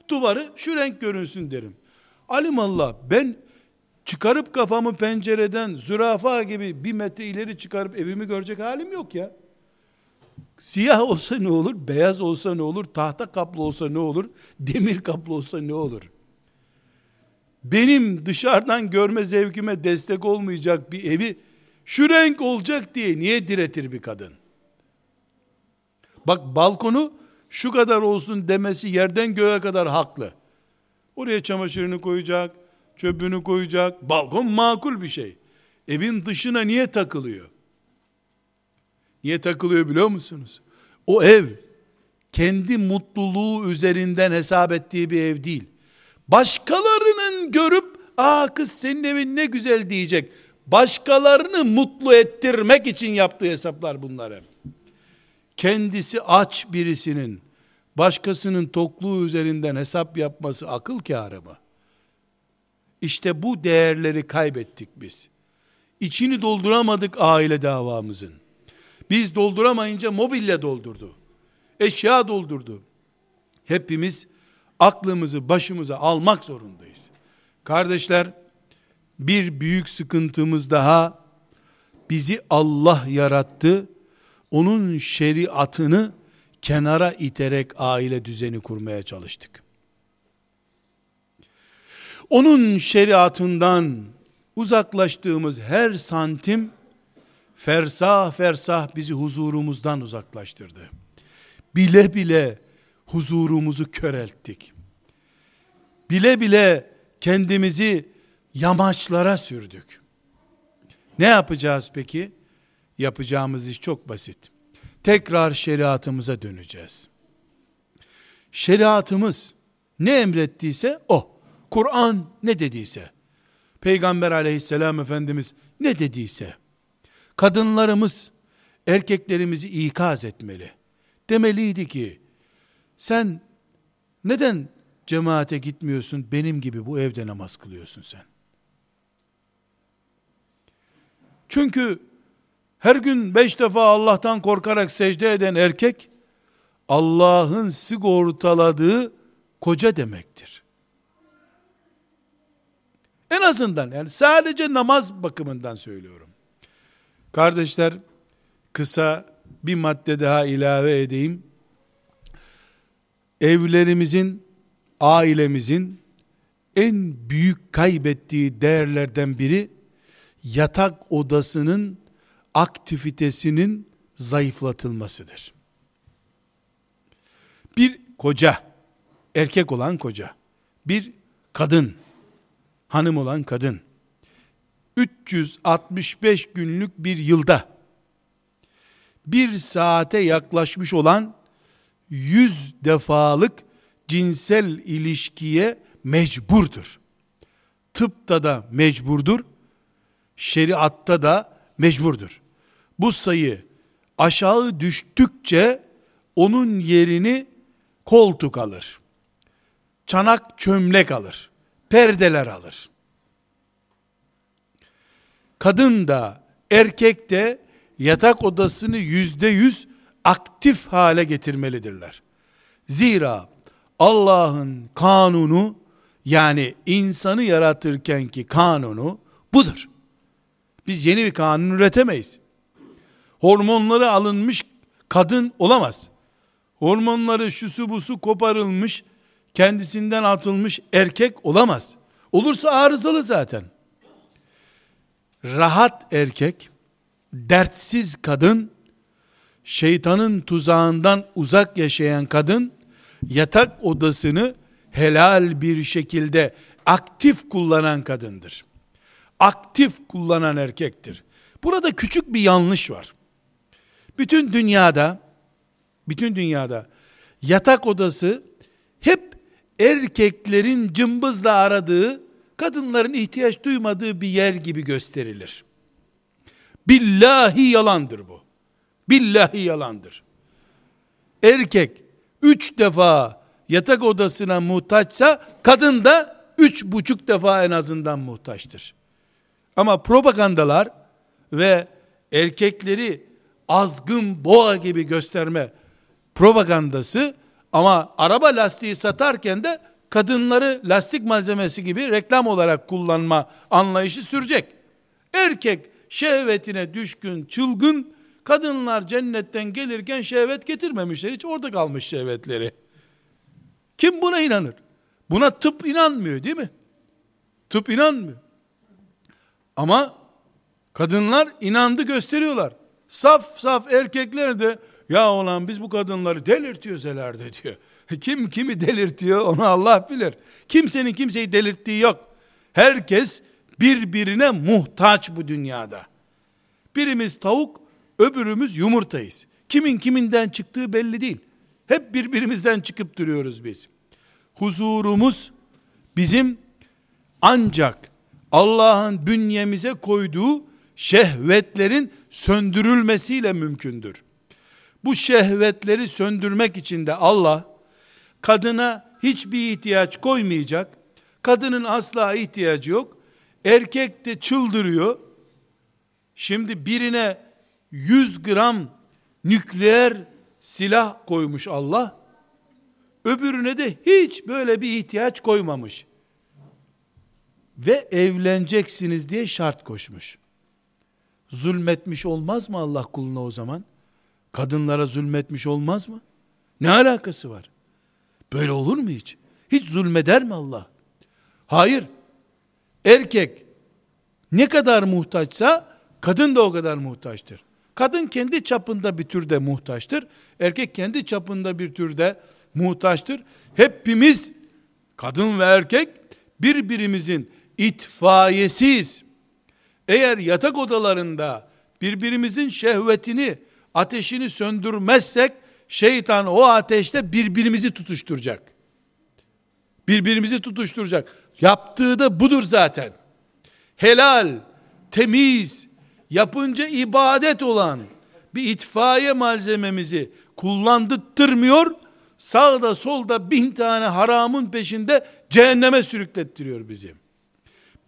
Duvarı şu renk görünsün derim. Alimallah ben çıkarıp kafamı pencereden zürafa gibi bir metre ileri çıkarıp evimi görecek halim yok ya. Siyah olsa ne olur, beyaz olsa ne olur, tahta kaplı olsa ne olur, demir kaplı olsa ne olur? Benim dışarıdan görme zevkime destek olmayacak bir evi şu renk olacak diye niye diretir bir kadın? Bak balkonu şu kadar olsun demesi yerden göğe kadar haklı. Oraya çamaşırını koyacak, çöpünü koyacak. Balkon makul bir şey. Evin dışına niye takılıyor? Niye takılıyor biliyor musunuz? O ev kendi mutluluğu üzerinden hesap ettiği bir ev değil. Başkalarının görüp aa kız senin evin ne güzel diyecek. Başkalarını mutlu ettirmek için yaptığı hesaplar bunlar. Kendisi aç birisinin başkasının tokluğu üzerinden hesap yapması akıl kârı mı? İşte bu değerleri kaybettik biz. İçini dolduramadık aile davamızın. Biz dolduramayınca mobilya doldurdu. Eşya doldurdu. Hepimiz aklımızı başımıza almak zorundayız. Kardeşler, bir büyük sıkıntımız daha bizi Allah yarattı. Onun şeriatını kenara iterek aile düzeni kurmaya çalıştık. Onun şeriatından uzaklaştığımız her santim fersah fersah bizi huzurumuzdan uzaklaştırdı. Bile bile huzurumuzu körelttik. Bile bile kendimizi yamaçlara sürdük. Ne yapacağız peki? Yapacağımız iş çok basit. Tekrar şeriatımıza döneceğiz. Şeriatımız ne emrettiyse o. Kur'an ne dediyse. Peygamber aleyhisselam efendimiz ne dediyse. Kadınlarımız erkeklerimizi ikaz etmeli. Demeliydi ki sen neden cemaate gitmiyorsun benim gibi bu evde namaz kılıyorsun sen? Çünkü her gün beş defa Allah'tan korkarak secde eden erkek, Allah'ın sigortaladığı koca demektir. En azından yani sadece namaz bakımından söylüyorum. Kardeşler kısa bir madde daha ilave edeyim. Evlerimizin, ailemizin en büyük kaybettiği değerlerden biri yatak odasının aktivitesinin zayıflatılmasıdır. Bir koca, erkek olan koca, bir kadın, hanım olan kadın, 365 günlük bir yılda, bir saate yaklaşmış olan 100 defalık cinsel ilişkiye mecburdur. Tıpta da mecburdur, şeriatta da mecburdur. Bu sayı aşağı düştükçe onun yerini koltuk alır. Çanak çömlek alır. Perdeler alır. Kadın da erkek de yatak odasını yüzde yüz aktif hale getirmelidirler. Zira Allah'ın kanunu yani insanı yaratırken ki kanunu budur. Biz yeni bir kanun üretemeyiz. Hormonları alınmış kadın olamaz. Hormonları şusu busu koparılmış, kendisinden atılmış erkek olamaz. Olursa arızalı zaten. Rahat erkek, dertsiz kadın, şeytanın tuzağından uzak yaşayan kadın, yatak odasını helal bir şekilde aktif kullanan kadındır aktif kullanan erkektir. Burada küçük bir yanlış var. Bütün dünyada bütün dünyada yatak odası hep erkeklerin cımbızla aradığı kadınların ihtiyaç duymadığı bir yer gibi gösterilir. Billahi yalandır bu. Billahi yalandır. Erkek üç defa yatak odasına muhtaçsa kadın da üç buçuk defa en azından muhtaçtır. Ama propagandalar ve erkekleri azgın boğa gibi gösterme propagandası ama araba lastiği satarken de kadınları lastik malzemesi gibi reklam olarak kullanma anlayışı sürecek. Erkek şehvetine düşkün, çılgın, kadınlar cennetten gelirken şehvet getirmemişler. Hiç orada kalmış şehvetleri. Kim buna inanır? Buna tıp inanmıyor değil mi? Tıp inanmıyor. Ama kadınlar inandı gösteriyorlar. Saf saf erkekler de ya olan biz bu kadınları delirtiyoruz herhalde diyor. Kim kimi delirtiyor onu Allah bilir. Kimsenin kimseyi delirttiği yok. Herkes birbirine muhtaç bu dünyada. Birimiz tavuk, öbürümüz yumurtayız. Kimin kiminden çıktığı belli değil. Hep birbirimizden çıkıp duruyoruz biz. Huzurumuz bizim ancak Allah'ın bünyemize koyduğu şehvetlerin söndürülmesiyle mümkündür. Bu şehvetleri söndürmek için de Allah kadına hiçbir ihtiyaç koymayacak. Kadının asla ihtiyacı yok. Erkek de çıldırıyor. Şimdi birine 100 gram nükleer silah koymuş Allah. Öbürüne de hiç böyle bir ihtiyaç koymamış. Ve evleneceksiniz diye şart koşmuş. Zulmetmiş olmaz mı Allah kuluna o zaman? Kadınlara zulmetmiş olmaz mı? Ne alakası var? Böyle olur mu hiç? Hiç zulmeder mi Allah? Hayır. Erkek ne kadar muhtaçsa kadın da o kadar muhtaçtır. Kadın kendi çapında bir türde muhtaçtır. Erkek kendi çapında bir türde muhtaçtır. Hepimiz kadın ve erkek birbirimizin itfaiyesiyiz. Eğer yatak odalarında birbirimizin şehvetini, ateşini söndürmezsek şeytan o ateşte birbirimizi tutuşturacak. Birbirimizi tutuşturacak. Yaptığı da budur zaten. Helal, temiz, yapınca ibadet olan bir itfaiye malzememizi kullandırtmıyor, sağda solda bin tane haramın peşinde cehenneme sürüklettiriyor bizi.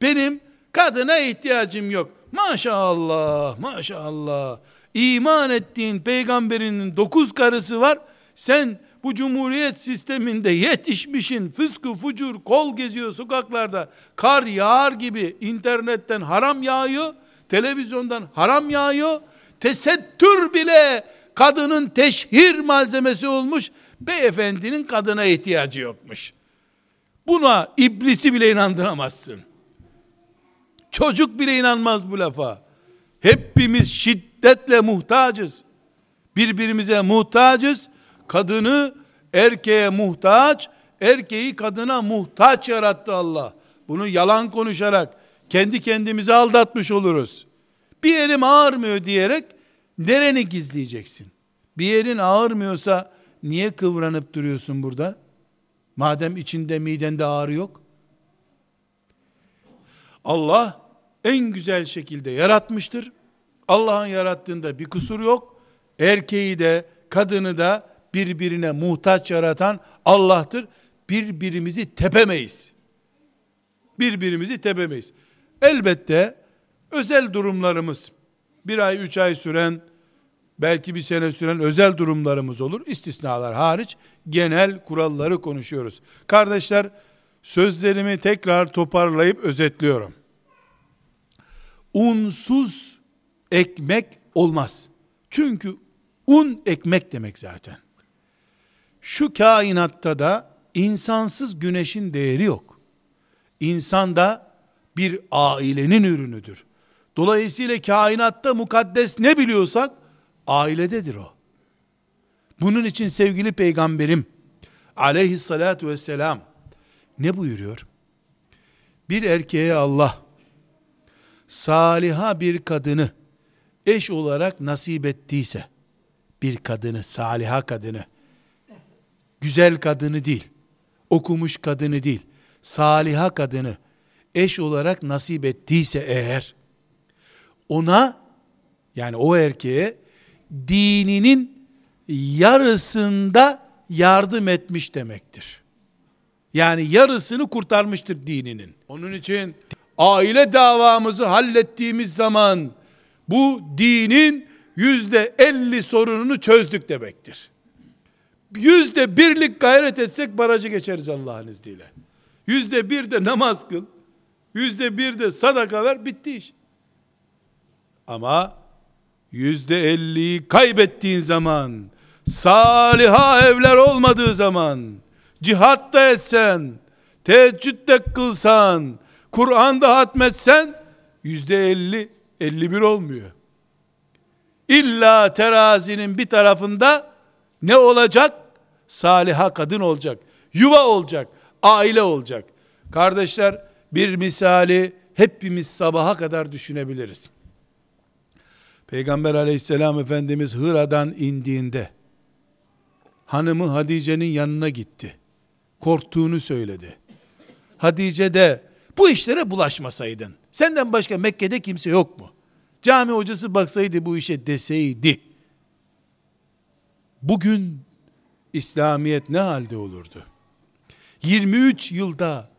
Benim kadına ihtiyacım yok. Maşallah, maşallah. İman ettiğin peygamberinin dokuz karısı var. Sen bu cumhuriyet sisteminde yetişmişin, fıskı fucur, kol geziyor sokaklarda, kar yağar gibi internetten haram yağıyor, televizyondan haram yağıyor, tesettür bile kadının teşhir malzemesi olmuş, beyefendinin kadına ihtiyacı yokmuş. Buna iblisi bile inandıramazsın. Çocuk bile inanmaz bu lafa. Hepimiz şiddetle muhtacız. Birbirimize muhtacız. Kadını erkeğe muhtaç, erkeği kadına muhtaç yarattı Allah. Bunu yalan konuşarak kendi kendimizi aldatmış oluruz. Bir yerim ağırmıyor diyerek nereni gizleyeceksin? Bir yerin ağırmıyorsa niye kıvranıp duruyorsun burada? Madem içinde midende ağrı yok. Allah en güzel şekilde yaratmıştır. Allah'ın yarattığında bir kusur yok. Erkeği de kadını da birbirine muhtaç yaratan Allah'tır. Birbirimizi tepemeyiz. Birbirimizi tepemeyiz. Elbette özel durumlarımız, bir ay, üç ay süren, belki bir sene süren özel durumlarımız olur. İstisnalar hariç genel kuralları konuşuyoruz. Kardeşler, sözlerimi tekrar toparlayıp özetliyorum. Unsuz ekmek olmaz. Çünkü un ekmek demek zaten. Şu kainatta da insansız güneşin değeri yok. İnsan da bir ailenin ürünüdür. Dolayısıyla kainatta mukaddes ne biliyorsak ailededir o. Bunun için sevgili peygamberim aleyhissalatu vesselam ne buyuruyor? Bir erkeğe Allah saliha bir kadını eş olarak nasip ettiyse bir kadını, saliha kadını güzel kadını değil, okumuş kadını değil, saliha kadını eş olarak nasip ettiyse eğer ona yani o erkeğe dininin yarısında yardım etmiş demektir. Yani yarısını kurtarmıştır dininin. Onun için aile davamızı hallettiğimiz zaman bu dinin yüzde elli sorununu çözdük demektir. Yüzde birlik gayret etsek barajı geçeriz Allah'ın izniyle. Yüzde bir de namaz kıl. Yüzde bir de sadaka ver bitti iş. Ama yüzde elliyi kaybettiğin zaman, saliha evler olmadığı zaman, cihat da etsen, teheccüd de kılsan, Kur'an'da hatmetsen, yüzde elli, elli bir olmuyor. İlla terazinin bir tarafında ne olacak? Saliha kadın olacak, yuva olacak, aile olacak. Kardeşler bir misali hepimiz sabaha kadar düşünebiliriz. Peygamber aleyhisselam Efendimiz Hıra'dan indiğinde hanımı Hatice'nin yanına gitti. Korktuğunu söyledi. Hatice de bu işlere bulaşmasaydın. Senden başka Mekke'de kimse yok mu? Cami hocası baksaydı bu işe deseydi. Bugün İslamiyet ne halde olurdu? 23 yılda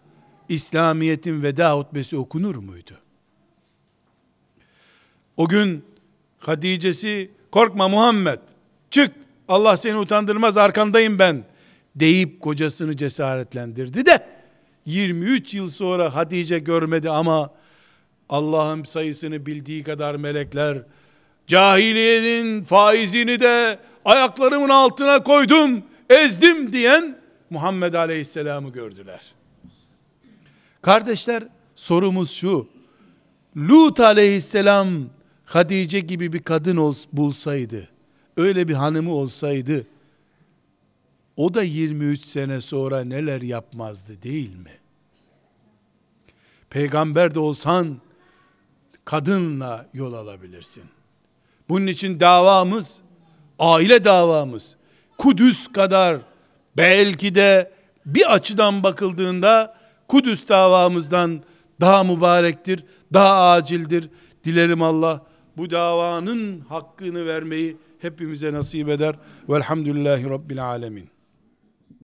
İslamiyet'in veda hutbesi okunur muydu? O gün Hatice'si korkma Muhammed çık Allah seni utandırmaz arkandayım ben deyip kocasını cesaretlendirdi de 23 yıl sonra Hatice görmedi ama Allah'ın sayısını bildiği kadar melekler cahiliyenin faizini de ayaklarımın altına koydum, ezdim diyen Muhammed Aleyhisselam'ı gördüler. Kardeşler sorumuz şu. Lut Aleyhisselam Hatice gibi bir kadın bulsaydı, öyle bir hanımı olsaydı, o da 23 sene sonra neler yapmazdı değil mi? Peygamber de olsan, kadınla yol alabilirsin. Bunun için davamız, aile davamız, Kudüs kadar belki de bir açıdan bakıldığında Kudüs davamızdan daha mübarektir, daha acildir. Dilerim Allah bu davanın hakkını vermeyi hepimize nasip eder. Velhamdülillahi Rabbil Alemin.